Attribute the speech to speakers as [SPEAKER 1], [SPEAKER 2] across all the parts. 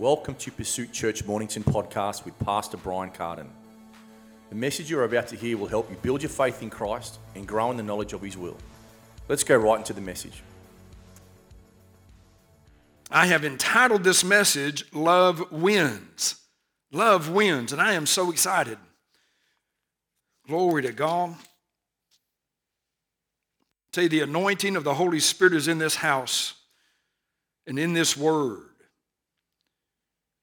[SPEAKER 1] Welcome to Pursuit Church Mornington podcast with Pastor Brian Carden. The message you're about to hear will help you build your faith in Christ and grow in the knowledge of His will. Let's go right into the message.
[SPEAKER 2] I have entitled this message, Love Wins. Love Wins, and I am so excited. Glory to God. Say, the anointing of the Holy Spirit is in this house and in this word.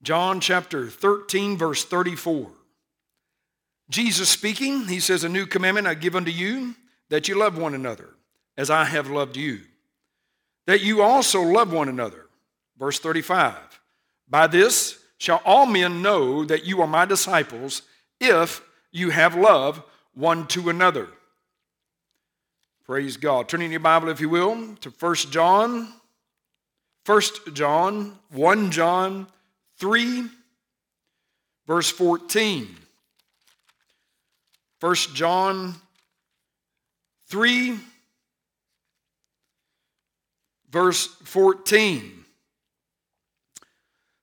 [SPEAKER 2] John chapter 13, verse 34. Jesus speaking, he says, A new commandment I give unto you, that you love one another, as I have loved you. That you also love one another. Verse 35. By this shall all men know that you are my disciples, if you have love one to another. Praise God. Turning your Bible, if you will, to 1 John. 1 John, 1 John 3, verse 14. 1 John 3, verse 14.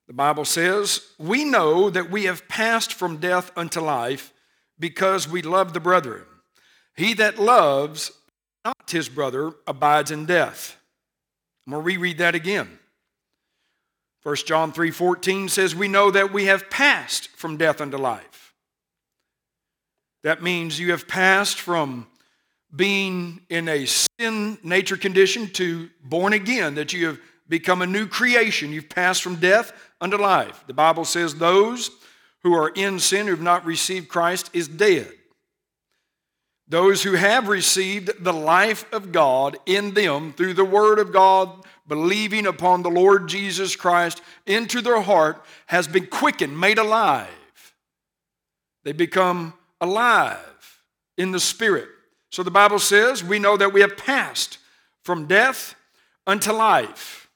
[SPEAKER 2] The Bible says, We know that we have passed from death unto life because we love the brethren. He that loves not his brother abides in death. I'm going to reread that again. 1 John 3:14 says we know that we have passed from death unto life. That means you have passed from being in a sin nature condition to born again, that you have become a new creation. You've passed from death unto life. The Bible says those who are in sin, who have not received Christ, is dead. Those who have received the life of God in them through the Word of God, believing upon the Lord Jesus Christ into their heart, has been quickened, made alive. They become alive in the Spirit. So the Bible says we know that we have passed from death unto life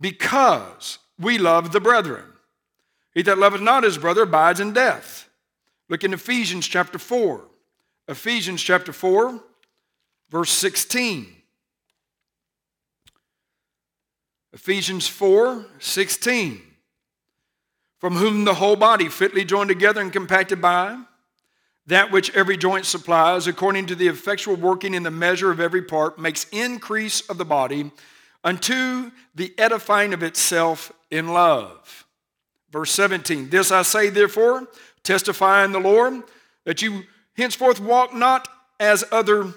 [SPEAKER 2] because we love the brethren. He that loveth not his brother abides in death. Look in Ephesians chapter 4. Ephesians chapter 4, verse 16. Ephesians 4, 16. From whom the whole body fitly joined together and compacted by that which every joint supplies, according to the effectual working in the measure of every part, makes increase of the body unto the edifying of itself in love. Verse 17 This I say, therefore, testify in the Lord, that you henceforth walk not as other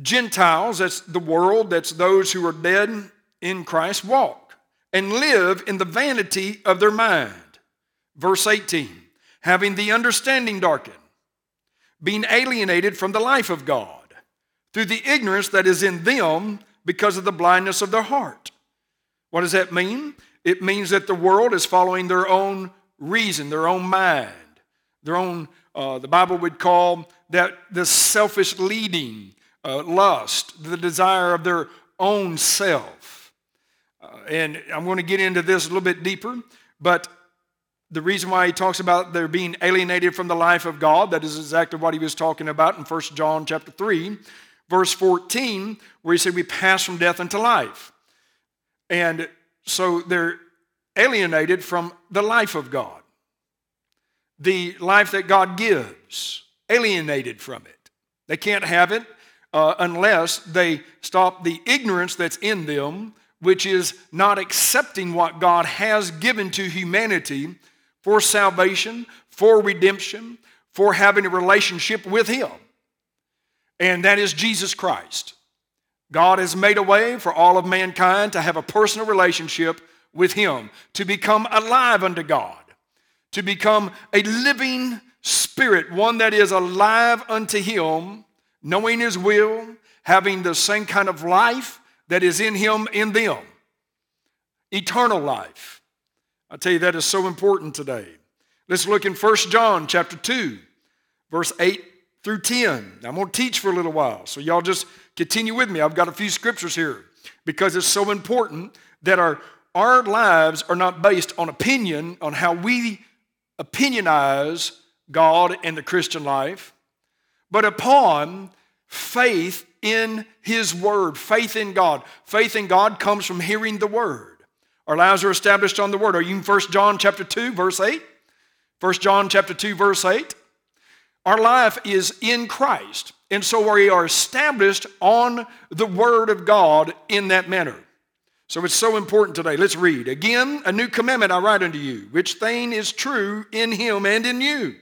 [SPEAKER 2] Gentiles, that's the world, that's those who are dead in Christ, walk and live in the vanity of their mind. Verse 18 Having the understanding darkened, being alienated from the life of God through the ignorance that is in them because of the blindness of their heart. What does that mean? It means that the world is following their own reason, their own mind, their own, uh, the Bible would call that the selfish leading, uh, lust, the desire of their own self. Uh, and I'm going to get into this a little bit deeper, but the reason why he talks about they're being alienated from the life of God, that is exactly what he was talking about in 1 John chapter 3, verse 14, where he said, We pass from death into life. And so they're alienated from the life of God, the life that God gives, alienated from it. They can't have it uh, unless they stop the ignorance that's in them, which is not accepting what God has given to humanity for salvation, for redemption, for having a relationship with Him. And that is Jesus Christ. God has made a way for all of mankind to have a personal relationship with Him, to become alive unto God, to become a living spirit, one that is alive unto Him, knowing His will, having the same kind of life that is in Him in them. Eternal life. I tell you, that is so important today. Let's look in 1 John chapter 2, verse 8 through 10. I'm going to teach for a little while, so y'all just continue with me. I've got a few scriptures here because it's so important that our, our lives are not based on opinion, on how we opinionize God and the Christian life, but upon faith in His Word, faith in God. Faith in God comes from hearing the Word. Our lives are established on the Word. Are you in 1 John chapter 2, verse 8? 1 John chapter 2, verse 8. Our life is in Christ. And so we are established on the Word of God in that manner. So it's so important today. Let's read. Again, a new commandment I write unto you, which thing is true in him and in you.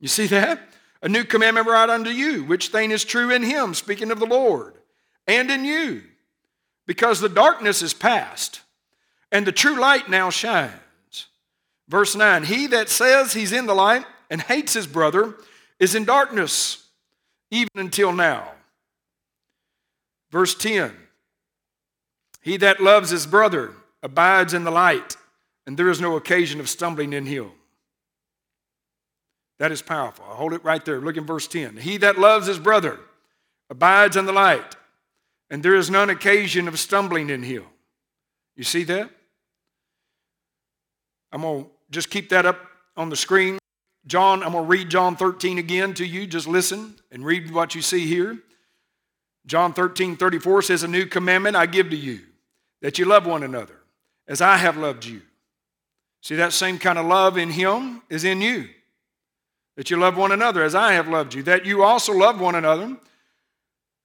[SPEAKER 2] You see that? A new commandment write unto you, which thing is true in him, speaking of the Lord, and in you. Because the darkness is past, and the true light now shines. Verse 9 He that says he's in the light and hates his brother is in darkness, even until now. Verse 10 He that loves his brother abides in the light, and there is no occasion of stumbling in him. That is powerful. I'll hold it right there. Look in verse 10. He that loves his brother abides in the light, and there is none occasion of stumbling in him. You see that? I'm going to just keep that up on the screen. John, I'm going to read John 13 again to you. Just listen and read what you see here. John 13, 34 says, A new commandment I give to you, that you love one another as I have loved you. See, that same kind of love in him is in you. That you love one another as I have loved you. That you also love one another.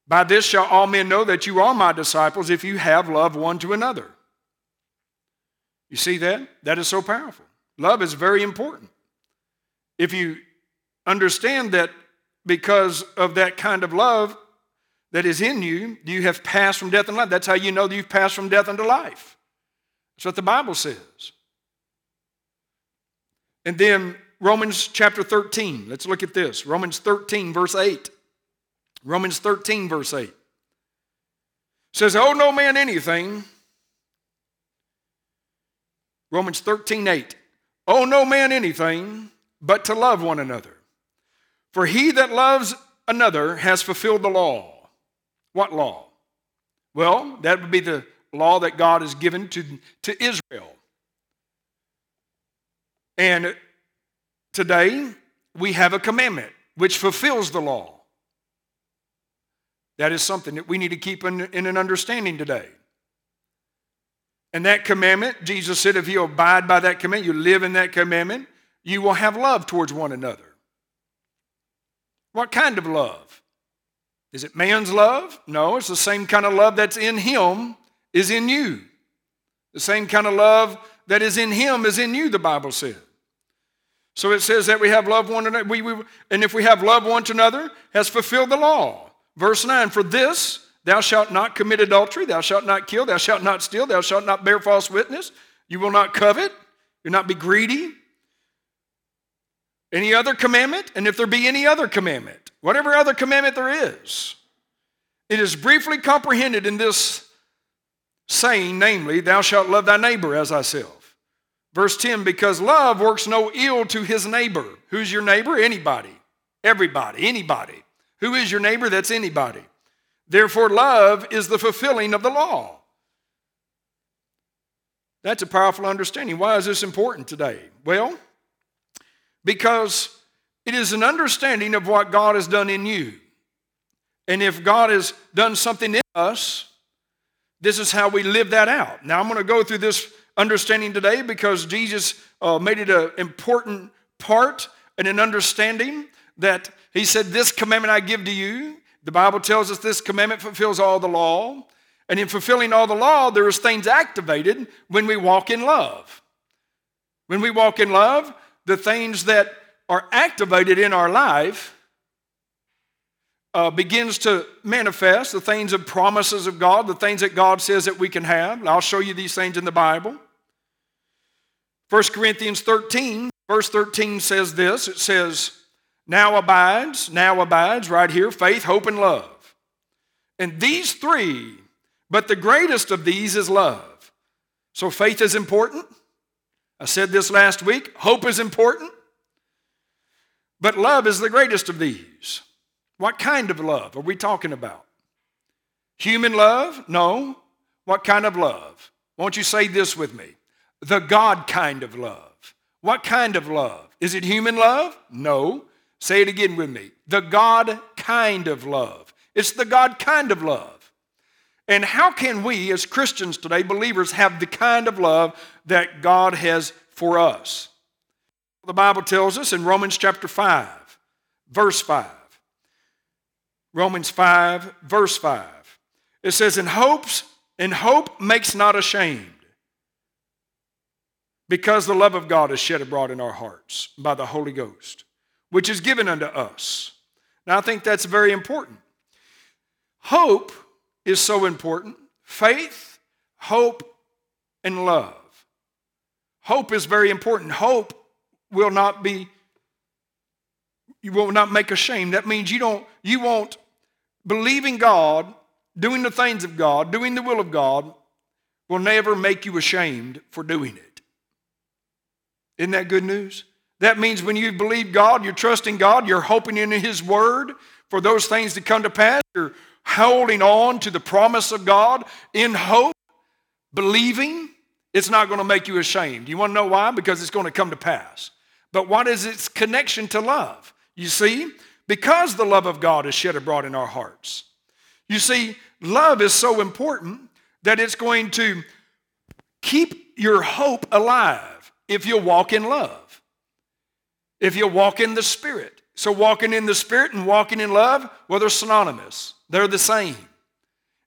[SPEAKER 2] By this shall all men know that you are my disciples if you have love one to another. You see that? That is so powerful. Love is very important. If you understand that because of that kind of love that is in you, you have passed from death and life. That's how you know that you've passed from death unto life. That's what the Bible says. And then Romans chapter 13. Let's look at this. Romans 13, verse 8. Romans 13, verse 8 says, Owe no man anything. Romans 13, 8. Owe no man anything but to love one another. For he that loves another has fulfilled the law. What law? Well, that would be the law that God has given to, to Israel. And today, we have a commandment which fulfills the law. That is something that we need to keep in, in an understanding today. And that commandment, Jesus said, if you abide by that commandment, you live in that commandment, you will have love towards one another. What kind of love? Is it man's love? No, it's the same kind of love that's in him is in you. The same kind of love that is in him is in you, the Bible says. So it says that we have love one another, we, we, and if we have love one to another, has fulfilled the law. Verse 9, for this thou shalt not commit adultery, thou shalt not kill, thou shalt not steal, thou shalt not bear false witness, you will not covet, you'll not be greedy. Any other commandment? And if there be any other commandment, whatever other commandment there is, it is briefly comprehended in this saying, namely, thou shalt love thy neighbor as thyself. Verse 10 because love works no ill to his neighbor. Who's your neighbor? Anybody. Everybody. Anybody. Who is your neighbor? That's anybody. Therefore, love is the fulfilling of the law. That's a powerful understanding. Why is this important today? Well, because it is an understanding of what God has done in you. And if God has done something in us, this is how we live that out. Now, I'm going to go through this understanding today because Jesus uh, made it an important part and an understanding that He said, This commandment I give to you. The Bible tells us this commandment fulfills all the law. And in fulfilling all the law, there is things activated when we walk in love. When we walk in love, the things that are activated in our life uh, begins to manifest the things of promises of God, the things that God says that we can have. I'll show you these things in the Bible. 1 Corinthians 13, verse 13 says this it says, Now abides, now abides, right here, faith, hope, and love. And these three, but the greatest of these is love. So faith is important. I said this last week hope is important, but love is the greatest of these. What kind of love are we talking about? Human love? No. What kind of love? Won't you say this with me? The God kind of love. What kind of love? Is it human love? No. Say it again with me. The God kind of love. It's the God kind of love. And how can we, as Christians today, believers, have the kind of love that God has for us? The Bible tells us in Romans chapter 5, verse 5. Romans 5, verse 5. It says, In hopes, in hope makes not ashamed, because the love of God is shed abroad in our hearts by the Holy Ghost, which is given unto us. Now, I think that's very important. Hope is so important. Faith, hope, and love. Hope is very important. Hope will not be, you will not make ashamed. That means you don't, you won't believe in God, doing the things of God, doing the will of God, will never make you ashamed for doing it. Isn't that good news? That means when you believe God, you're trusting God, you're hoping in His Word for those things to come to pass, you're holding on to the promise of God in hope, believing, it's not going to make you ashamed. You want to know why? Because it's going to come to pass. But what is its connection to love? You see, because the love of God is shed abroad in our hearts. You see, love is so important that it's going to keep your hope alive if you walk in love, if you walk in the Spirit. So, walking in the Spirit and walking in love, well, they're synonymous, they're the same.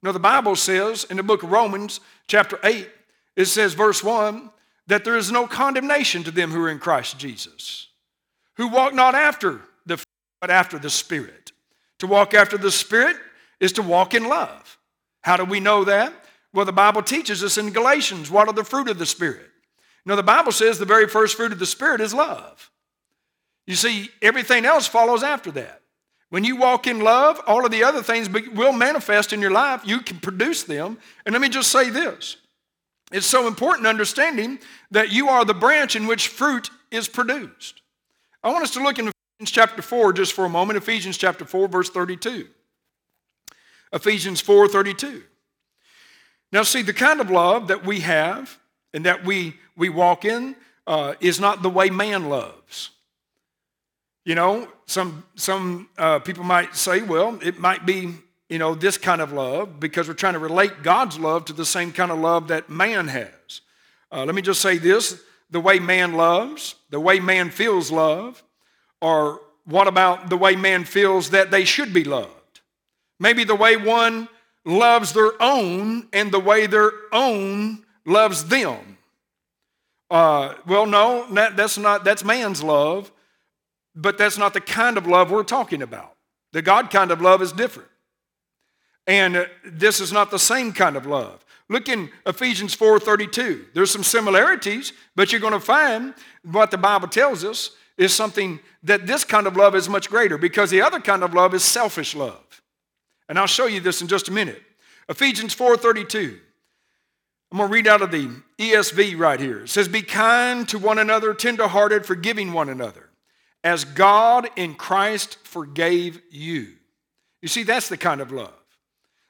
[SPEAKER 2] Now, the Bible says in the book of Romans, chapter 8, it says, verse 1, that there is no condemnation to them who are in Christ Jesus, who walk not after the but after the Spirit. To walk after the Spirit is to walk in love. How do we know that? Well, the Bible teaches us in Galatians what are the fruit of the Spirit. Know, the Bible says the very first fruit of the Spirit is love. You see, everything else follows after that. When you walk in love, all of the other things will manifest in your life. You can produce them. And let me just say this it's so important understanding that you are the branch in which fruit is produced. I want us to look in Ephesians chapter 4 just for a moment. Ephesians chapter 4, verse 32. Ephesians 4 32. Now, see, the kind of love that we have and that we, we walk in uh, is not the way man loves. You know, some, some uh, people might say, well, it might be, you know, this kind of love because we're trying to relate God's love to the same kind of love that man has. Uh, let me just say this the way man loves, the way man feels love, or what about the way man feels that they should be loved? Maybe the way one loves their own and the way their own loves them. Uh, well, no, that, that's not that's man's love, but that's not the kind of love we're talking about. The God kind of love is different. And this is not the same kind of love. Look in Ephesians 4:32. There's some similarities, but you're going to find what the Bible tells us is something that this kind of love is much greater because the other kind of love is selfish love. And I'll show you this in just a minute. Ephesians 4:32. I'm going to read out of the ESV right here. It says, Be kind to one another, tenderhearted, forgiving one another, as God in Christ forgave you. You see, that's the kind of love.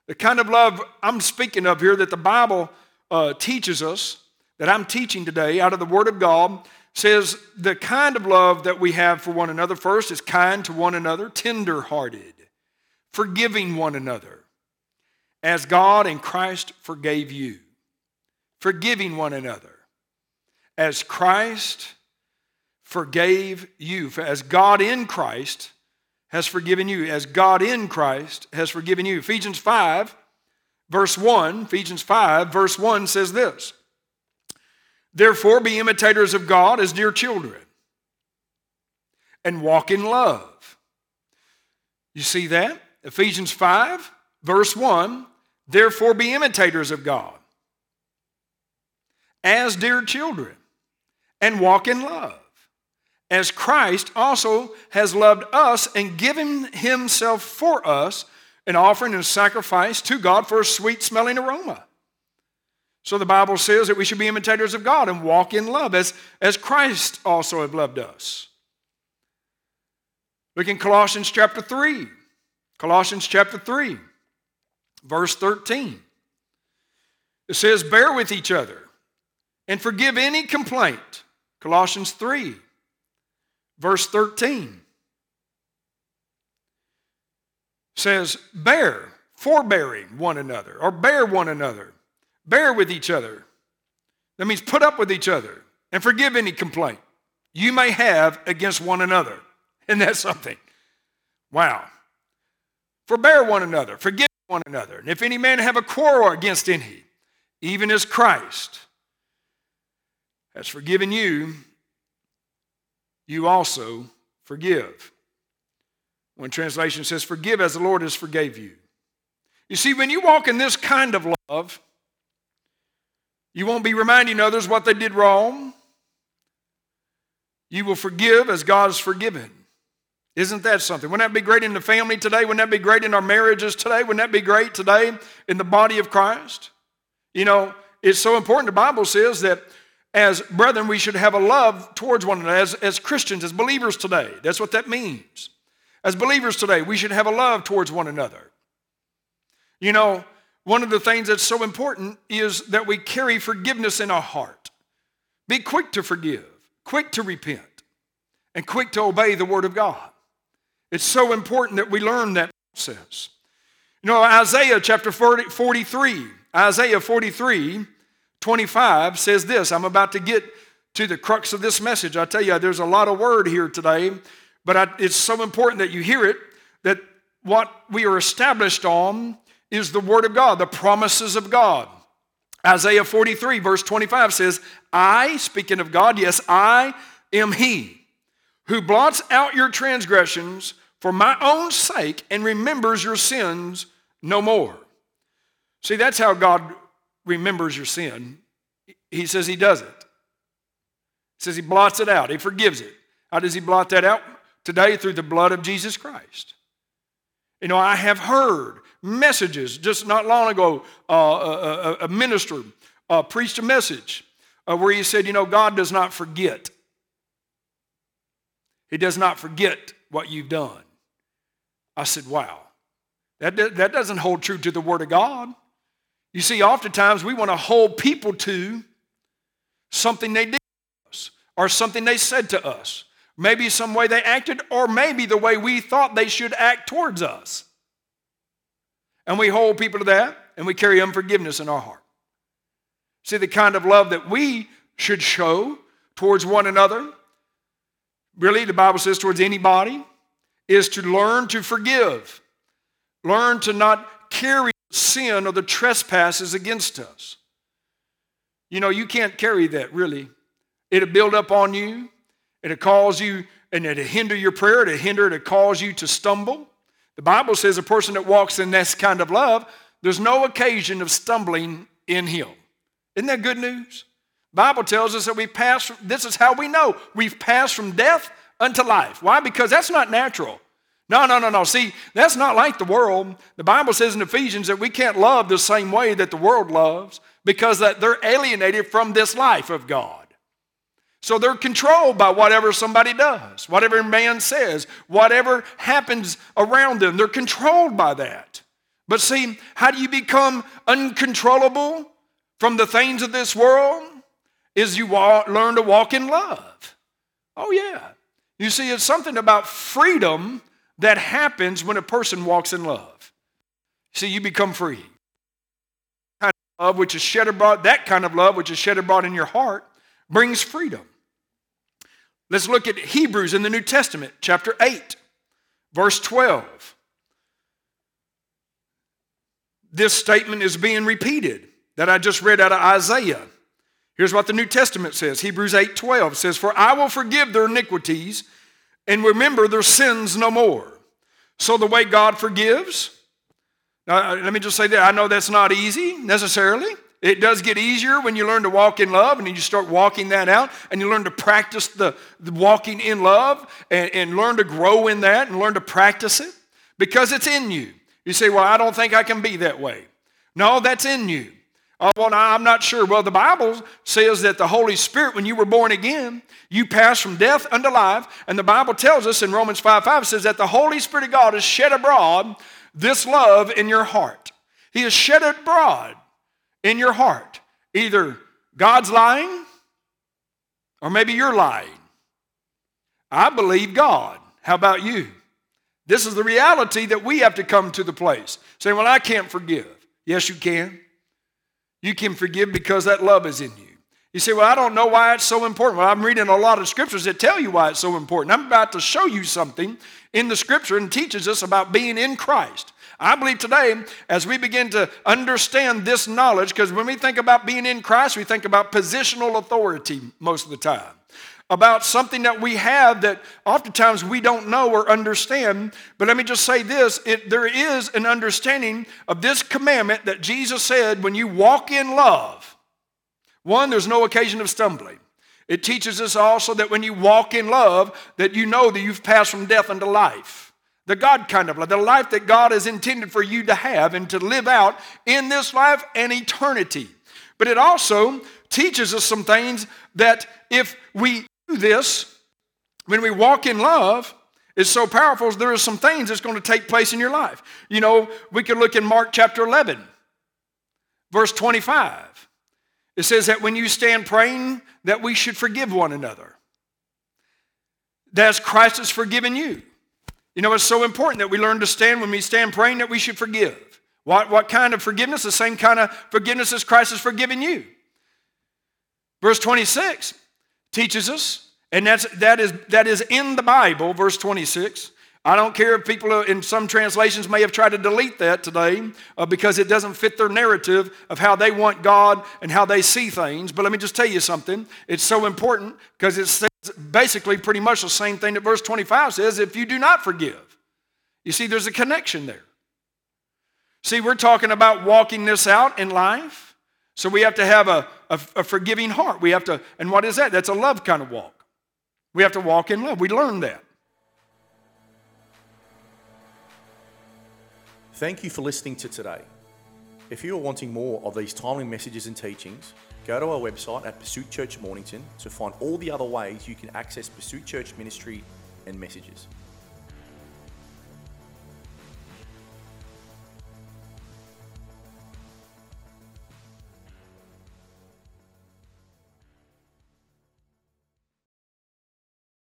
[SPEAKER 2] The kind of love I'm speaking of here that the Bible uh, teaches us, that I'm teaching today out of the Word of God, says the kind of love that we have for one another first is kind to one another, tender hearted, forgiving one another, as God in Christ forgave you. Forgiving one another, as Christ forgave you. As God in Christ has forgiven you, as God in Christ has forgiven you. Ephesians 5, verse 1, Ephesians 5, verse 1 says this Therefore, be imitators of God as dear children and walk in love. You see that? Ephesians 5, verse 1 Therefore, be imitators of God as dear children and walk in love, as Christ also has loved us and given himself for us, an offering and sacrifice to God for a sweet smelling aroma. So the Bible says that we should be imitators of God and walk in love as, as Christ also have loved us. Look in Colossians chapter 3. Colossians chapter 3, verse 13. It says, Bear with each other and forgive any complaint. Colossians 3, verse 13 says, Bear, forbearing one another or bear one another, bear with each other. That means put up with each other and forgive any complaint you may have against one another. And that's something. Wow. Forbear one another, forgive one another. And if any man have a quarrel against any, even as Christ has forgiven you, you also forgive. One translation says, Forgive as the Lord has forgave you. You see, when you walk in this kind of love, you won't be reminding others what they did wrong. You will forgive as God has forgiven. Isn't that something? Wouldn't that be great in the family today? Wouldn't that be great in our marriages today? Wouldn't that be great today in the body of Christ? You know, it's so important. The Bible says that as brethren, we should have a love towards one another, as, as Christians, as believers today. That's what that means. As believers today, we should have a love towards one another. You know, one of the things that's so important is that we carry forgiveness in our heart. Be quick to forgive, quick to repent, and quick to obey the Word of God. It's so important that we learn that process. You know, Isaiah chapter 40, 43, Isaiah 43, 25 says this. I'm about to get to the crux of this message. I tell you, there's a lot of word here today, but I, it's so important that you hear it that what we are established on is the Word of God, the promises of God. Isaiah 43, verse 25 says, I, speaking of God, yes, I am He who blots out your transgressions for my own sake and remembers your sins no more. See, that's how God remembers your sin. He says He does it. He says He blots it out, He forgives it. How does He blot that out? Today, through the blood of Jesus Christ. You know, I have heard messages just not long ago. Uh, a, a, minister uh, preached a message uh, where he said, You know, God does not forget. He does not forget what you've done. I said, Wow. That, that doesn't hold true to the Word of God. You see, oftentimes we want to hold people to something they did to us or something they said to us. Maybe some way they acted, or maybe the way we thought they should act towards us. And we hold people to that and we carry unforgiveness in our heart. See, the kind of love that we should show towards one another, really, the Bible says towards anybody, is to learn to forgive, learn to not carry sin or the trespasses against us. You know, you can't carry that really. It'll build up on you, it'll cause you, and it'll hinder your prayer, it'll hinder, it'll cause you to stumble. The Bible says a person that walks in this kind of love, there's no occasion of stumbling in him. Isn't that good news? Bible tells us that we pass this is how we know we've passed from death unto life. Why? Because that's not natural. No, no, no, no. See, that's not like the world. The Bible says in Ephesians that we can't love the same way that the world loves because that they're alienated from this life of God. So they're controlled by whatever somebody does, whatever man says, whatever happens around them. They're controlled by that. But see, how do you become uncontrollable from the things of this world? Is you walk, learn to walk in love. Oh, yeah. You see, it's something about freedom that happens when a person walks in love. See, you become free. Kind of love which is shed abroad, that kind of love which is shed abroad in your heart brings freedom. Let's look at Hebrews in the New Testament, chapter 8, verse 12. This statement is being repeated that I just read out of Isaiah. Here's what the New Testament says Hebrews 8 12 says, For I will forgive their iniquities and remember their sins no more. So, the way God forgives, now, uh, let me just say that I know that's not easy necessarily. It does get easier when you learn to walk in love and you start walking that out and you learn to practice the, the walking in love and, and learn to grow in that and learn to practice it because it's in you. You say, Well, I don't think I can be that way. No, that's in you. Oh, well, I'm not sure. Well, the Bible says that the Holy Spirit, when you were born again, you passed from death unto life. And the Bible tells us in Romans 5 5 says that the Holy Spirit of God has shed abroad this love in your heart. He has shed it abroad in your heart. Either God's lying or maybe you're lying. I believe God. How about you? This is the reality that we have to come to the place. Saying, Well, I can't forgive. Yes, you can. You can forgive because that love is in you. You say, Well, I don't know why it's so important. Well, I'm reading a lot of scriptures that tell you why it's so important. I'm about to show you something in the scripture and teaches us about being in Christ. I believe today, as we begin to understand this knowledge, because when we think about being in Christ, we think about positional authority most of the time. About something that we have that oftentimes we don't know or understand. But let me just say this it, there is an understanding of this commandment that Jesus said when you walk in love, one, there's no occasion of stumbling. It teaches us also that when you walk in love, that you know that you've passed from death unto life. The God kind of life, the life that God has intended for you to have and to live out in this life and eternity. But it also teaches us some things that if we this, when we walk in love, is so powerful, there are some things that's going to take place in your life. You know, we could look in Mark chapter 11, verse 25. It says that when you stand praying, that we should forgive one another. That's Christ has forgiven you. You know, it's so important that we learn to stand when we stand praying that we should forgive. What, what kind of forgiveness? The same kind of forgiveness as Christ has forgiven you. Verse 26 teaches us, and that's, that, is, that is in the Bible, verse 26. I don't care if people in some translations may have tried to delete that today uh, because it doesn't fit their narrative of how they want God and how they see things. But let me just tell you something. It's so important because it's basically pretty much the same thing that verse 25 says if you do not forgive. You see, there's a connection there. See, we're talking about walking this out in life. So we have to have a, a, a forgiving heart. We have to, and what is that? That's a love kind of walk. We have to walk in love. We learn that.
[SPEAKER 1] Thank you for listening to today. If you are wanting more of these timely messages and teachings, go to our website at Pursuit Church Mornington to find all the other ways you can access Pursuit Church ministry and messages.